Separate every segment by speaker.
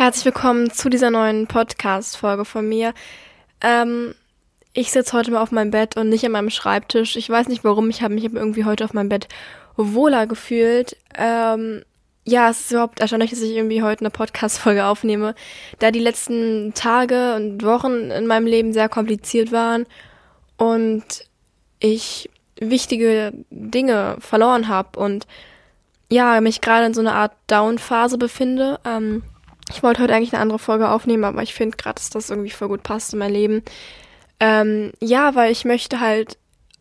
Speaker 1: Herzlich willkommen zu dieser neuen Podcast-Folge von mir. Ähm, ich sitze heute mal auf meinem Bett und nicht an meinem Schreibtisch. Ich weiß nicht warum, ich habe mich irgendwie heute auf meinem Bett wohler gefühlt. Ähm, ja, es ist überhaupt erstaunlich, dass ich irgendwie heute eine Podcast-Folge aufnehme, da die letzten Tage und Wochen in meinem Leben sehr kompliziert waren und ich wichtige Dinge verloren habe und ja, mich gerade in so einer Art Down-Phase befinde. Ähm, ich wollte heute eigentlich eine andere Folge aufnehmen, aber ich finde gerade, dass das irgendwie voll gut passt in mein Leben. Ähm, ja, weil ich möchte halt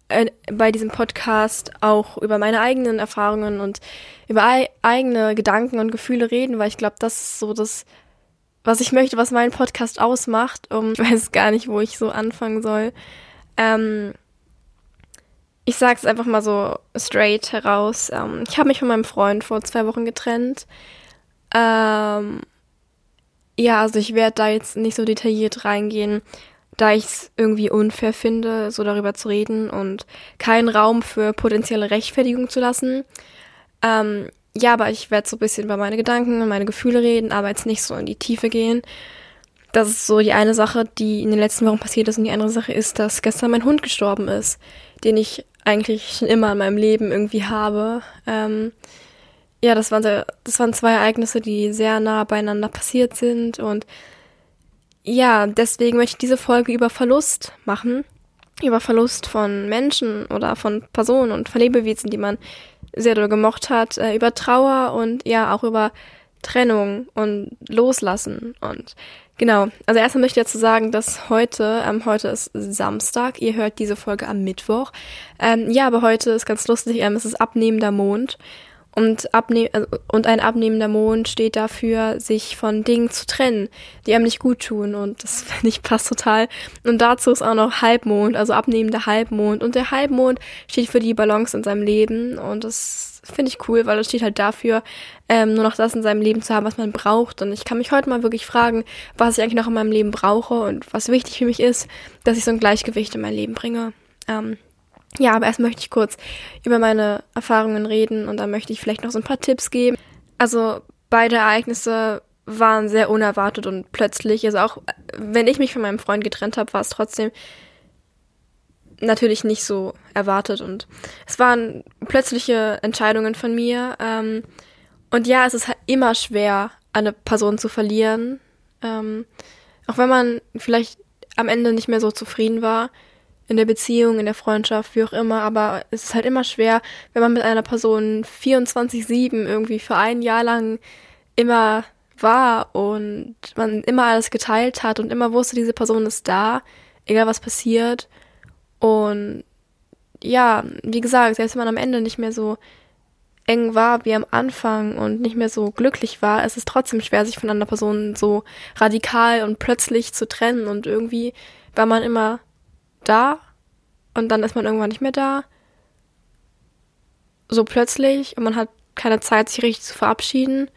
Speaker 1: äh, bei diesem Podcast auch über meine eigenen Erfahrungen und über ei eigene Gedanken und Gefühle reden, weil ich glaube, das ist so das, was ich möchte, was meinen Podcast ausmacht. Um, ich weiß gar nicht, wo ich so anfangen soll. Ähm, ich sage es einfach mal so straight heraus. Ähm, ich habe mich von meinem Freund vor zwei Wochen getrennt. Ähm, ja, also ich werde da jetzt nicht so detailliert reingehen, da ich es irgendwie unfair finde, so darüber zu reden und keinen Raum für potenzielle Rechtfertigung zu lassen. Ähm, ja, aber ich werde so ein bisschen über meine Gedanken und meine Gefühle reden, aber jetzt nicht so in die Tiefe gehen. Das ist so die eine Sache, die in den letzten Wochen passiert ist und die andere Sache ist, dass gestern mein Hund gestorben ist, den ich eigentlich schon immer in meinem Leben irgendwie habe. Ähm, ja, das waren, das waren zwei Ereignisse, die sehr nah beieinander passiert sind. Und ja, deswegen möchte ich diese Folge über Verlust machen. Über Verlust von Menschen oder von Personen und von Lebewesen, die man sehr doll gemocht hat. Äh, über Trauer und ja, auch über Trennung und Loslassen. Und genau, also erstmal möchte ich dazu sagen, dass heute, ähm, heute ist Samstag, ihr hört diese Folge am Mittwoch. Ähm, ja, aber heute ist ganz lustig, ähm, es ist abnehmender Mond. Und, abne also, und ein abnehmender Mond steht dafür, sich von Dingen zu trennen, die einem nicht gut tun. Und das finde ich passt total. Und dazu ist auch noch Halbmond, also abnehmender Halbmond. Und der Halbmond steht für die Balance in seinem Leben. Und das finde ich cool, weil das steht halt dafür, ähm, nur noch das in seinem Leben zu haben, was man braucht. Und ich kann mich heute mal wirklich fragen, was ich eigentlich noch in meinem Leben brauche und was wichtig für mich ist, dass ich so ein Gleichgewicht in mein Leben bringe. Ähm, ja, aber erst möchte ich kurz über meine Erfahrungen reden und dann möchte ich vielleicht noch so ein paar Tipps geben. Also beide Ereignisse waren sehr unerwartet und plötzlich. Also auch wenn ich mich von meinem Freund getrennt habe, war es trotzdem natürlich nicht so erwartet und es waren plötzliche Entscheidungen von mir. Ähm, und ja, es ist halt immer schwer, eine Person zu verlieren. Ähm, auch wenn man vielleicht am Ende nicht mehr so zufrieden war in der Beziehung, in der Freundschaft, wie auch immer, aber es ist halt immer schwer, wenn man mit einer Person 24-7 irgendwie für ein Jahr lang immer war und man immer alles geteilt hat und immer wusste, diese Person ist da, egal was passiert. Und ja, wie gesagt, selbst wenn man am Ende nicht mehr so eng war wie am Anfang und nicht mehr so glücklich war, es ist trotzdem schwer, sich von einer Person so radikal und plötzlich zu trennen und irgendwie war man immer da und dann ist man irgendwann nicht mehr da. So plötzlich und man hat keine Zeit, sich richtig zu verabschieden.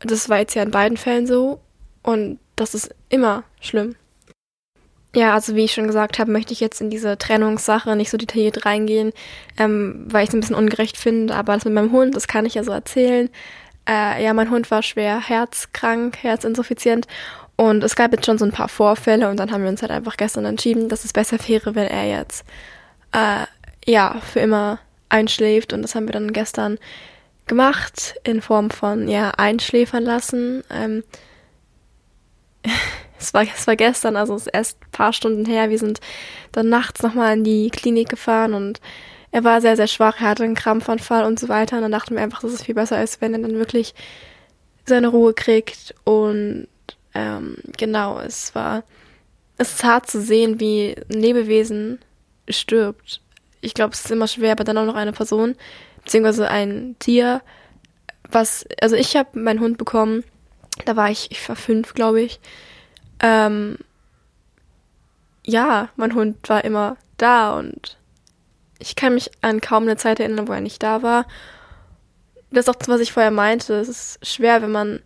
Speaker 1: Das war jetzt ja in beiden Fällen so und das ist immer schlimm. Ja, also wie ich schon gesagt habe, möchte ich jetzt in diese Trennungssache nicht so detailliert reingehen, ähm, weil ich es ein bisschen ungerecht finde, aber das mit meinem Hund, das kann ich ja so erzählen. Äh, ja, mein Hund war schwer herzkrank, herzinsuffizient und es gab jetzt schon so ein paar Vorfälle und dann haben wir uns halt einfach gestern entschieden, dass es besser wäre, wenn er jetzt äh, ja für immer einschläft. Und das haben wir dann gestern gemacht in Form von ja einschläfern lassen. Ähm, es war, es war gestern, also es ist erst ein paar Stunden her. Wir sind dann nachts nochmal in die Klinik gefahren und er war sehr, sehr schwach, er hatte einen Krampfanfall und so weiter. Und dann dachten wir einfach, dass es viel besser ist, wenn er dann wirklich seine Ruhe kriegt und ähm, genau, es war, es ist hart zu sehen, wie ein Lebewesen stirbt. Ich glaube, es ist immer schwer, aber dann auch noch eine Person, beziehungsweise ein Tier, was, also ich habe meinen Hund bekommen, da war ich, ich war fünf, glaube ich. Ähm, ja, mein Hund war immer da und ich kann mich an kaum eine Zeit erinnern, wo er nicht da war. Das ist auch, was ich vorher meinte. Es ist schwer, wenn man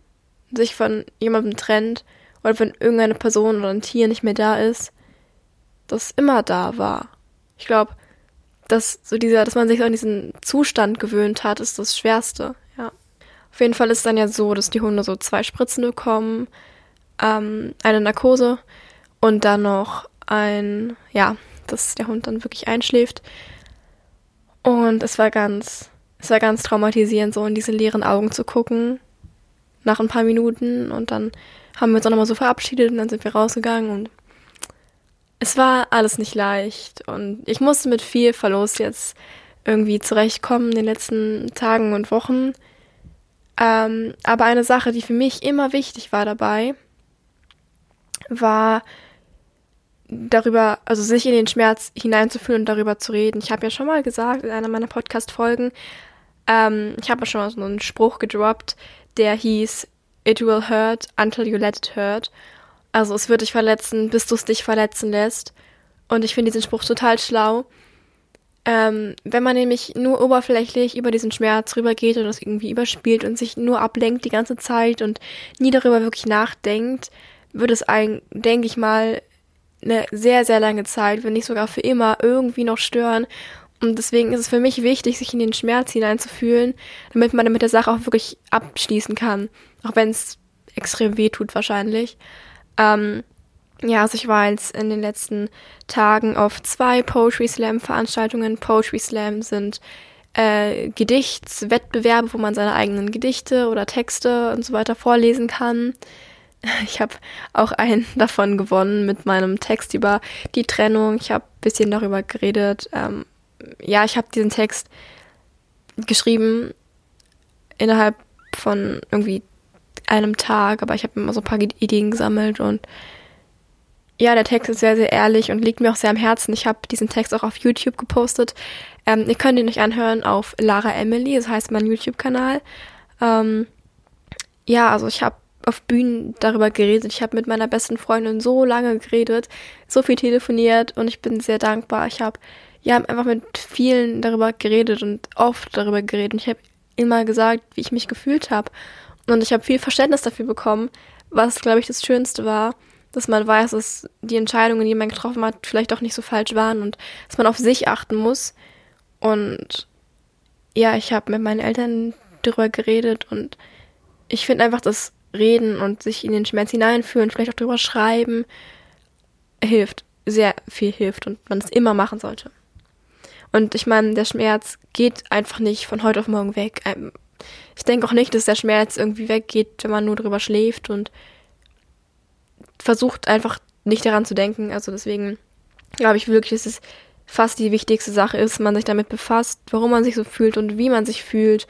Speaker 1: sich von jemandem trennt oder wenn irgendeine Person oder ein Tier nicht mehr da ist, das immer da war. Ich glaube, dass so dieser, dass man sich an diesen Zustand gewöhnt hat, ist das Schwerste, ja. Auf jeden Fall ist es dann ja so, dass die Hunde so zwei Spritzen bekommen, ähm, eine Narkose und dann noch ein, ja, dass der Hund dann wirklich einschläft. Und es war ganz, es war ganz traumatisierend, so in diese leeren Augen zu gucken. Nach ein paar Minuten. Und dann haben wir uns auch nochmal so verabschiedet und dann sind wir rausgegangen und es war alles nicht leicht. Und ich musste mit viel Verlust jetzt irgendwie zurechtkommen in den letzten Tagen und Wochen. Ähm, aber eine Sache, die für mich immer wichtig war dabei, war darüber, also sich in den Schmerz hineinzufühlen und darüber zu reden. Ich habe ja schon mal gesagt in einer meiner Podcast-Folgen, ähm, ich habe schon mal so einen Spruch gedroppt, der hieß, It will hurt until you let it hurt. Also es wird dich verletzen, bis du es dich verletzen lässt. Und ich finde diesen Spruch total schlau. Ähm, wenn man nämlich nur oberflächlich über diesen Schmerz rübergeht und das irgendwie überspielt und sich nur ablenkt die ganze Zeit und nie darüber wirklich nachdenkt, wird es einen, denke ich mal, eine sehr, sehr lange Zeit, wenn nicht sogar für immer, irgendwie noch stören. Und deswegen ist es für mich wichtig, sich in den Schmerz hineinzufühlen, damit man mit der Sache auch wirklich abschließen kann. Auch wenn es extrem weh tut wahrscheinlich. Ähm, ja, also ich war jetzt in den letzten Tagen auf zwei Poetry Slam Veranstaltungen. Poetry Slam sind äh, Gedichtswettbewerbe, wo man seine eigenen Gedichte oder Texte und so weiter vorlesen kann. Ich habe auch einen davon gewonnen mit meinem Text über die Trennung. Ich habe ein bisschen darüber geredet. Ähm, ja, ich habe diesen Text geschrieben innerhalb von irgendwie einem Tag, aber ich habe immer so ein paar Ideen gesammelt und ja, der Text ist sehr, sehr ehrlich und liegt mir auch sehr am Herzen. Ich habe diesen Text auch auf YouTube gepostet. Ähm, ihr könnt ihn euch anhören auf Lara Emily, das heißt mein YouTube-Kanal. Ähm, ja, also ich habe auf Bühnen darüber geredet. Ich habe mit meiner besten Freundin so lange geredet, so viel telefoniert und ich bin sehr dankbar. Ich habe ja einfach mit vielen darüber geredet und oft darüber geredet. Und ich habe immer gesagt, wie ich mich gefühlt habe. Und ich habe viel Verständnis dafür bekommen, was, glaube ich, das Schönste war, dass man weiß, dass die Entscheidungen, die man getroffen hat, vielleicht auch nicht so falsch waren und dass man auf sich achten muss. Und ja, ich habe mit meinen Eltern darüber geredet und ich finde einfach, dass reden und sich in den Schmerz hineinfühlen, vielleicht auch drüber schreiben, hilft, sehr viel hilft und man es immer machen sollte. Und ich meine, der Schmerz geht einfach nicht von heute auf morgen weg. Ähm, ich denke auch nicht, dass der Schmerz irgendwie weggeht, wenn man nur drüber schläft und versucht einfach nicht daran zu denken. Also deswegen glaube ich wirklich, dass es fast die wichtigste Sache ist, man sich damit befasst, warum man sich so fühlt und wie man sich fühlt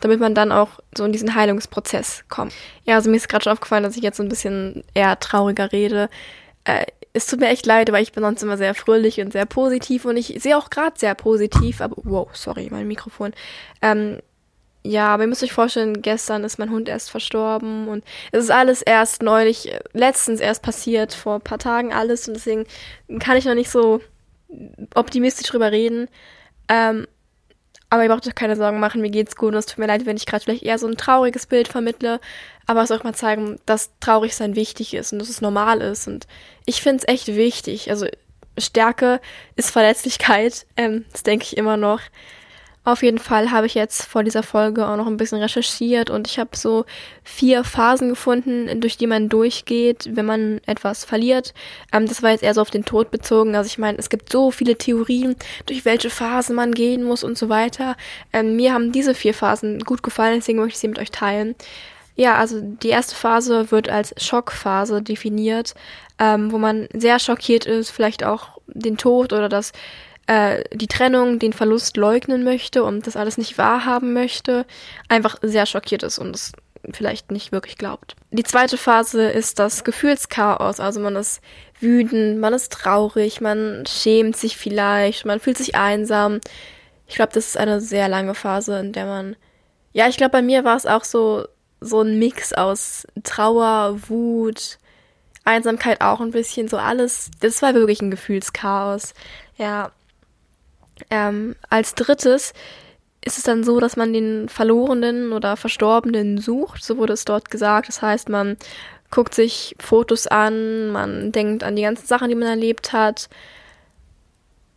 Speaker 1: damit man dann auch so in diesen Heilungsprozess kommt. Ja, also mir ist gerade schon aufgefallen, dass ich jetzt so ein bisschen eher trauriger rede. Äh, es tut mir echt leid, weil ich bin sonst immer sehr fröhlich und sehr positiv und ich sehe auch gerade sehr positiv, aber wow, sorry, mein Mikrofon. Ähm, ja, aber ihr müsst euch vorstellen, gestern ist mein Hund erst verstorben und es ist alles erst neulich, letztens erst passiert, vor ein paar Tagen alles und deswegen kann ich noch nicht so optimistisch drüber reden. Ähm, aber ihr braucht euch keine Sorgen machen, mir geht's gut und es tut mir leid, wenn ich gerade vielleicht eher so ein trauriges Bild vermittle. Aber es soll auch mal zeigen, dass traurig sein wichtig ist und dass es normal ist. Und ich finde es echt wichtig. Also Stärke ist Verletzlichkeit, ähm, das denke ich immer noch. Auf jeden Fall habe ich jetzt vor dieser Folge auch noch ein bisschen recherchiert und ich habe so vier Phasen gefunden, durch die man durchgeht, wenn man etwas verliert. Ähm, das war jetzt eher so auf den Tod bezogen. Also ich meine, es gibt so viele Theorien, durch welche Phasen man gehen muss und so weiter. Ähm, mir haben diese vier Phasen gut gefallen, deswegen möchte ich sie mit euch teilen. Ja, also die erste Phase wird als Schockphase definiert, ähm, wo man sehr schockiert ist, vielleicht auch den Tod oder das äh, die Trennung, den Verlust leugnen möchte und das alles nicht wahrhaben möchte, einfach sehr schockiert ist und es vielleicht nicht wirklich glaubt. Die zweite Phase ist das Gefühlschaos, also man ist wütend, man ist traurig, man schämt sich vielleicht, man fühlt sich einsam. Ich glaube, das ist eine sehr lange Phase, in der man, ja, ich glaube, bei mir war es auch so, so ein Mix aus Trauer, Wut, Einsamkeit auch ein bisschen, so alles. Das war wirklich ein Gefühlschaos. Ja, ähm, als drittes ist es dann so, dass man den Verlorenen oder Verstorbenen sucht, so wurde es dort gesagt. Das heißt, man guckt sich Fotos an, man denkt an die ganzen Sachen, die man erlebt hat.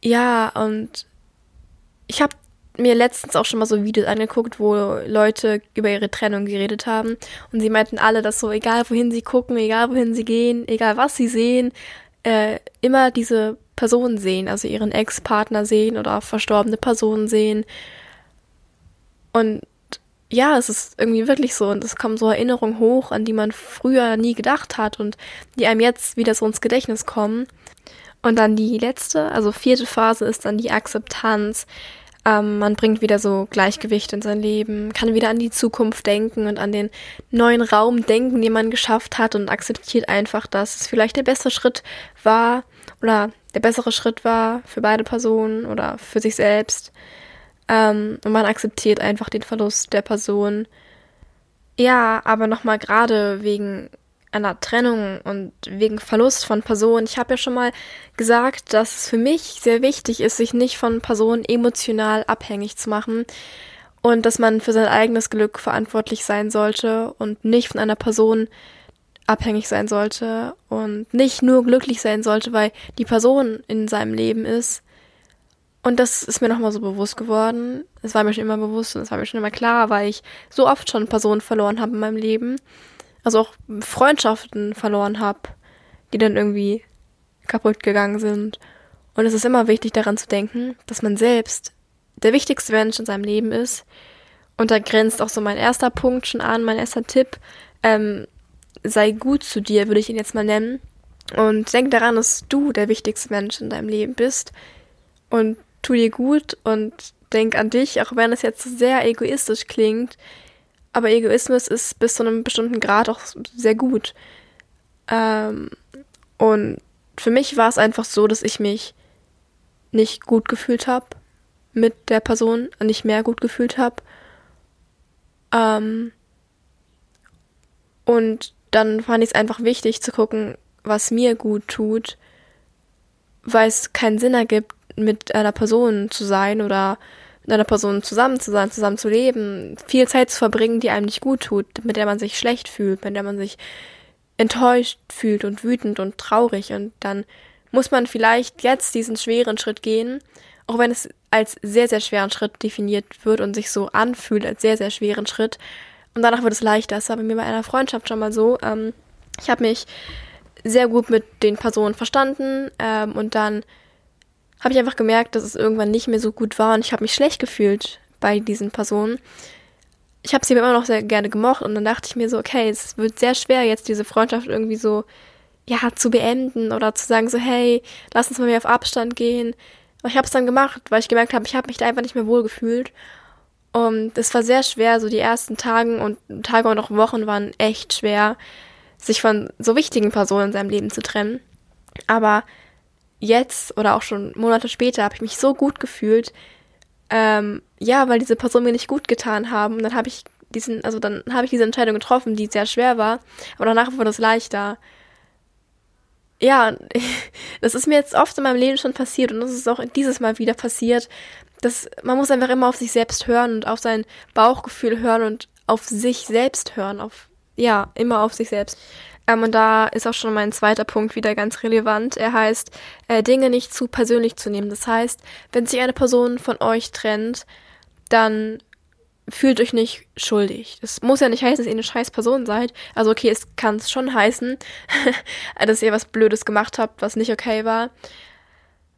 Speaker 1: Ja, und ich habe mir letztens auch schon mal so Videos angeguckt, wo Leute über ihre Trennung geredet haben. Und sie meinten alle, dass so, egal wohin sie gucken, egal wohin sie gehen, egal was sie sehen, äh, immer diese Person sehen, also ihren Ex-Partner sehen oder verstorbene Personen sehen. Und ja, es ist irgendwie wirklich so und es kommen so Erinnerungen hoch, an die man früher nie gedacht hat und die einem jetzt wieder so ins Gedächtnis kommen. Und dann die letzte, also vierte Phase ist dann die Akzeptanz. Ähm, man bringt wieder so Gleichgewicht in sein Leben, kann wieder an die Zukunft denken und an den neuen Raum denken, den man geschafft hat und akzeptiert einfach, dass es vielleicht der beste Schritt war oder der bessere Schritt war für beide Personen oder für sich selbst. Ähm, und man akzeptiert einfach den Verlust der Person. Ja, aber nochmal gerade wegen einer Trennung und wegen Verlust von Personen. Ich habe ja schon mal gesagt, dass es für mich sehr wichtig ist, sich nicht von Personen emotional abhängig zu machen und dass man für sein eigenes Glück verantwortlich sein sollte und nicht von einer Person abhängig sein sollte und nicht nur glücklich sein sollte, weil die Person in seinem Leben ist. Und das ist mir nochmal so bewusst geworden. Es war mir schon immer bewusst und es war mir schon immer klar, weil ich so oft schon Personen verloren habe in meinem Leben also auch Freundschaften verloren habe, die dann irgendwie kaputt gegangen sind. Und es ist immer wichtig daran zu denken, dass man selbst der wichtigste Mensch in seinem Leben ist. Und da grenzt auch so mein erster Punkt schon an, mein erster Tipp. Ähm, sei gut zu dir, würde ich ihn jetzt mal nennen. Und denk daran, dass du der wichtigste Mensch in deinem Leben bist. Und tu dir gut und denk an dich, auch wenn es jetzt sehr egoistisch klingt. Aber Egoismus ist bis zu einem bestimmten Grad auch sehr gut. Ähm, und für mich war es einfach so, dass ich mich nicht gut gefühlt habe mit der Person, nicht mehr gut gefühlt habe. Ähm, und dann fand ich es einfach wichtig zu gucken, was mir gut tut, weil es keinen Sinn ergibt, mit einer Person zu sein oder mit einer Person zusammen zu sein, zusammen zu leben, viel Zeit zu verbringen, die einem nicht gut tut, mit der man sich schlecht fühlt, mit der man sich enttäuscht fühlt und wütend und traurig und dann muss man vielleicht jetzt diesen schweren Schritt gehen, auch wenn es als sehr, sehr schweren Schritt definiert wird und sich so anfühlt als sehr, sehr schweren Schritt. Und danach wird es leichter. Das war bei mir bei einer Freundschaft schon mal so. Ähm, ich habe mich sehr gut mit den Personen verstanden ähm, und dann habe ich einfach gemerkt, dass es irgendwann nicht mehr so gut war und ich habe mich schlecht gefühlt bei diesen Personen. Ich habe sie immer noch sehr gerne gemocht und dann dachte ich mir so, okay, es wird sehr schwer jetzt diese Freundschaft irgendwie so ja zu beenden oder zu sagen so, hey, lass uns mal wieder auf Abstand gehen. Aber ich habe es dann gemacht, weil ich gemerkt habe, ich habe mich da einfach nicht mehr wohl gefühlt. Und es war sehr schwer, so die ersten Tagen und Tage und auch Wochen waren echt schwer, sich von so wichtigen Personen in seinem Leben zu trennen. Aber jetzt oder auch schon Monate später habe ich mich so gut gefühlt, ähm, ja, weil diese Personen mir nicht gut getan haben. Und dann habe ich diesen, also dann habe ich diese Entscheidung getroffen, die sehr schwer war, aber danach wurde es leichter. Ja, das ist mir jetzt oft in meinem Leben schon passiert und das ist auch dieses Mal wieder passiert. Dass man muss einfach immer auf sich selbst hören und auf sein Bauchgefühl hören und auf sich selbst hören, auf ja, immer auf sich selbst. Ähm, und da ist auch schon mein zweiter Punkt wieder ganz relevant. Er heißt, äh, Dinge nicht zu persönlich zu nehmen. Das heißt, wenn sich eine Person von euch trennt, dann fühlt euch nicht schuldig. Das muss ja nicht heißen, dass ihr eine scheiß Person seid. Also okay, es kann es schon heißen, dass ihr was Blödes gemacht habt, was nicht okay war.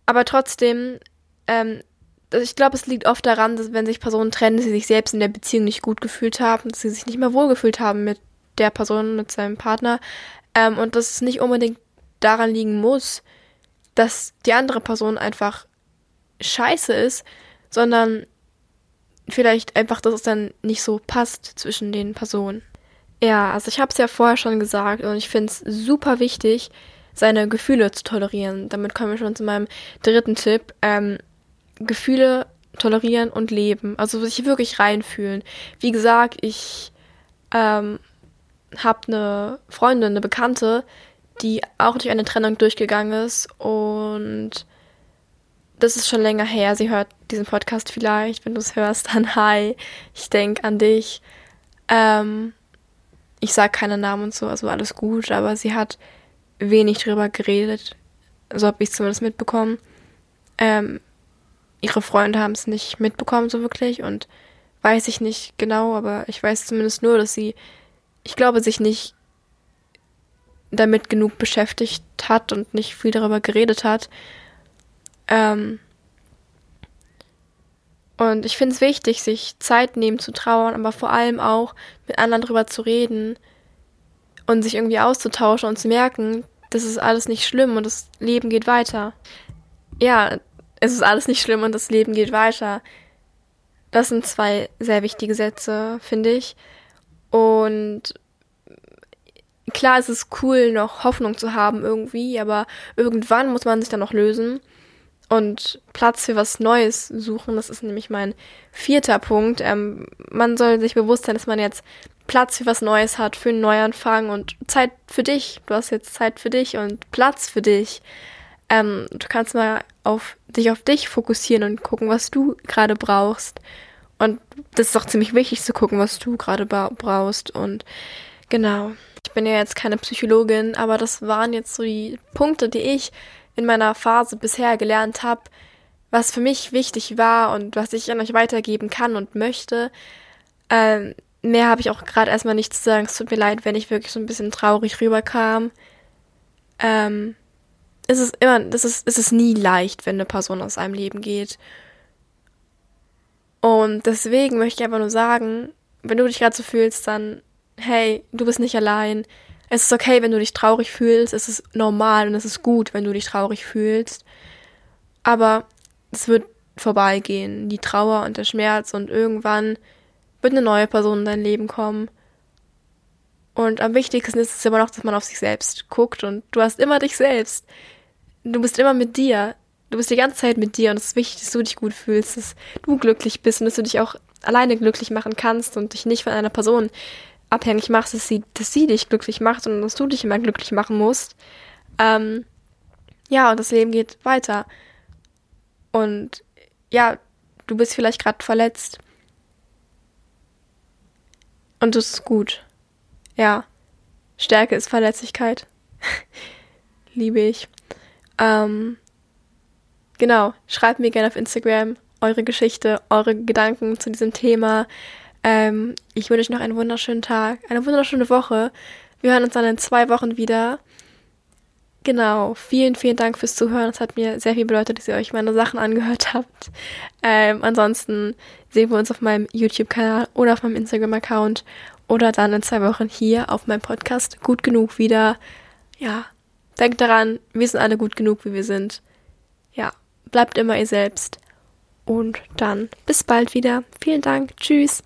Speaker 1: Aber trotzdem, ähm, ich glaube, es liegt oft daran, dass wenn sich Personen trennen, dass sie sich selbst in der Beziehung nicht gut gefühlt haben, dass sie sich nicht mehr wohlgefühlt haben mit der Person, mit seinem Partner. Ähm, und dass es nicht unbedingt daran liegen muss, dass die andere Person einfach scheiße ist, sondern vielleicht einfach, dass es dann nicht so passt zwischen den Personen. Ja, also ich habe es ja vorher schon gesagt und ich finde es super wichtig, seine Gefühle zu tolerieren. Damit kommen wir schon zu meinem dritten Tipp. Ähm, Gefühle tolerieren und leben. Also sich wirklich reinfühlen. Wie gesagt, ich ähm, habe eine Freundin, eine Bekannte, die auch durch eine Trennung durchgegangen ist und das ist schon länger her. Sie hört diesen Podcast vielleicht. Wenn du es hörst, dann hi. Ich denke an dich. Ähm, ich sage keine Namen und so, also alles gut, aber sie hat wenig drüber geredet. So habe ich es zumindest mitbekommen. Ähm, ihre Freunde haben es nicht mitbekommen so wirklich und weiß ich nicht genau, aber ich weiß zumindest nur, dass sie, ich glaube, sich nicht damit genug beschäftigt hat und nicht viel darüber geredet hat. Ähm und ich finde es wichtig, sich Zeit nehmen zu trauern, aber vor allem auch mit anderen darüber zu reden und sich irgendwie auszutauschen und zu merken, das ist alles nicht schlimm und das Leben geht weiter. Ja, es ist alles nicht schlimm und das Leben geht weiter. Das sind zwei sehr wichtige Sätze, finde ich. Und klar, es ist cool, noch Hoffnung zu haben irgendwie, aber irgendwann muss man sich dann noch lösen und Platz für was Neues suchen. Das ist nämlich mein vierter Punkt. Ähm, man soll sich bewusst sein, dass man jetzt Platz für was Neues hat, für einen Neuanfang und Zeit für dich. Du hast jetzt Zeit für dich und Platz für dich. Ähm, du kannst mal auf dich auf dich fokussieren und gucken, was du gerade brauchst. Und das ist auch ziemlich wichtig zu gucken, was du gerade brauchst. Und genau. Ich bin ja jetzt keine Psychologin, aber das waren jetzt so die Punkte, die ich in meiner Phase bisher gelernt habe, was für mich wichtig war und was ich an euch weitergeben kann und möchte. Ähm, mehr habe ich auch gerade erstmal nicht zu sagen. Es tut mir leid, wenn ich wirklich so ein bisschen traurig rüberkam. Ähm, es ist immer, das ist, es ist nie leicht, wenn eine Person aus einem Leben geht. Und deswegen möchte ich einfach nur sagen, wenn du dich gerade so fühlst, dann, hey, du bist nicht allein. Es ist okay, wenn du dich traurig fühlst. Es ist normal und es ist gut, wenn du dich traurig fühlst. Aber es wird vorbeigehen, die Trauer und der Schmerz und irgendwann wird eine neue Person in dein Leben kommen. Und am wichtigsten ist es immer noch, dass man auf sich selbst guckt und du hast immer dich selbst. Du bist immer mit dir. Du bist die ganze Zeit mit dir und es ist wichtig, dass du dich gut fühlst, dass du glücklich bist und dass du dich auch alleine glücklich machen kannst und dich nicht von einer Person abhängig machst, dass sie, dass sie dich glücklich macht und dass du dich immer glücklich machen musst. Ähm, ja, und das Leben geht weiter. Und ja, du bist vielleicht gerade verletzt. Und das ist gut. Ja. Stärke ist Verletzlichkeit. Liebe ich. Ähm, genau. Schreibt mir gerne auf Instagram eure Geschichte, eure Gedanken zu diesem Thema. Ähm, ich wünsche euch noch einen wunderschönen Tag, eine wunderschöne Woche. Wir hören uns dann in zwei Wochen wieder. Genau, vielen, vielen Dank fürs Zuhören. Es hat mir sehr viel bedeutet, dass ihr euch meine Sachen angehört habt. Ähm, ansonsten sehen wir uns auf meinem YouTube-Kanal oder auf meinem Instagram-Account oder dann in zwei Wochen hier auf meinem Podcast gut genug wieder. Ja, denkt daran, wir sind alle gut genug, wie wir sind. Ja, bleibt immer ihr selbst. Und dann bis bald wieder. Vielen Dank. Tschüss.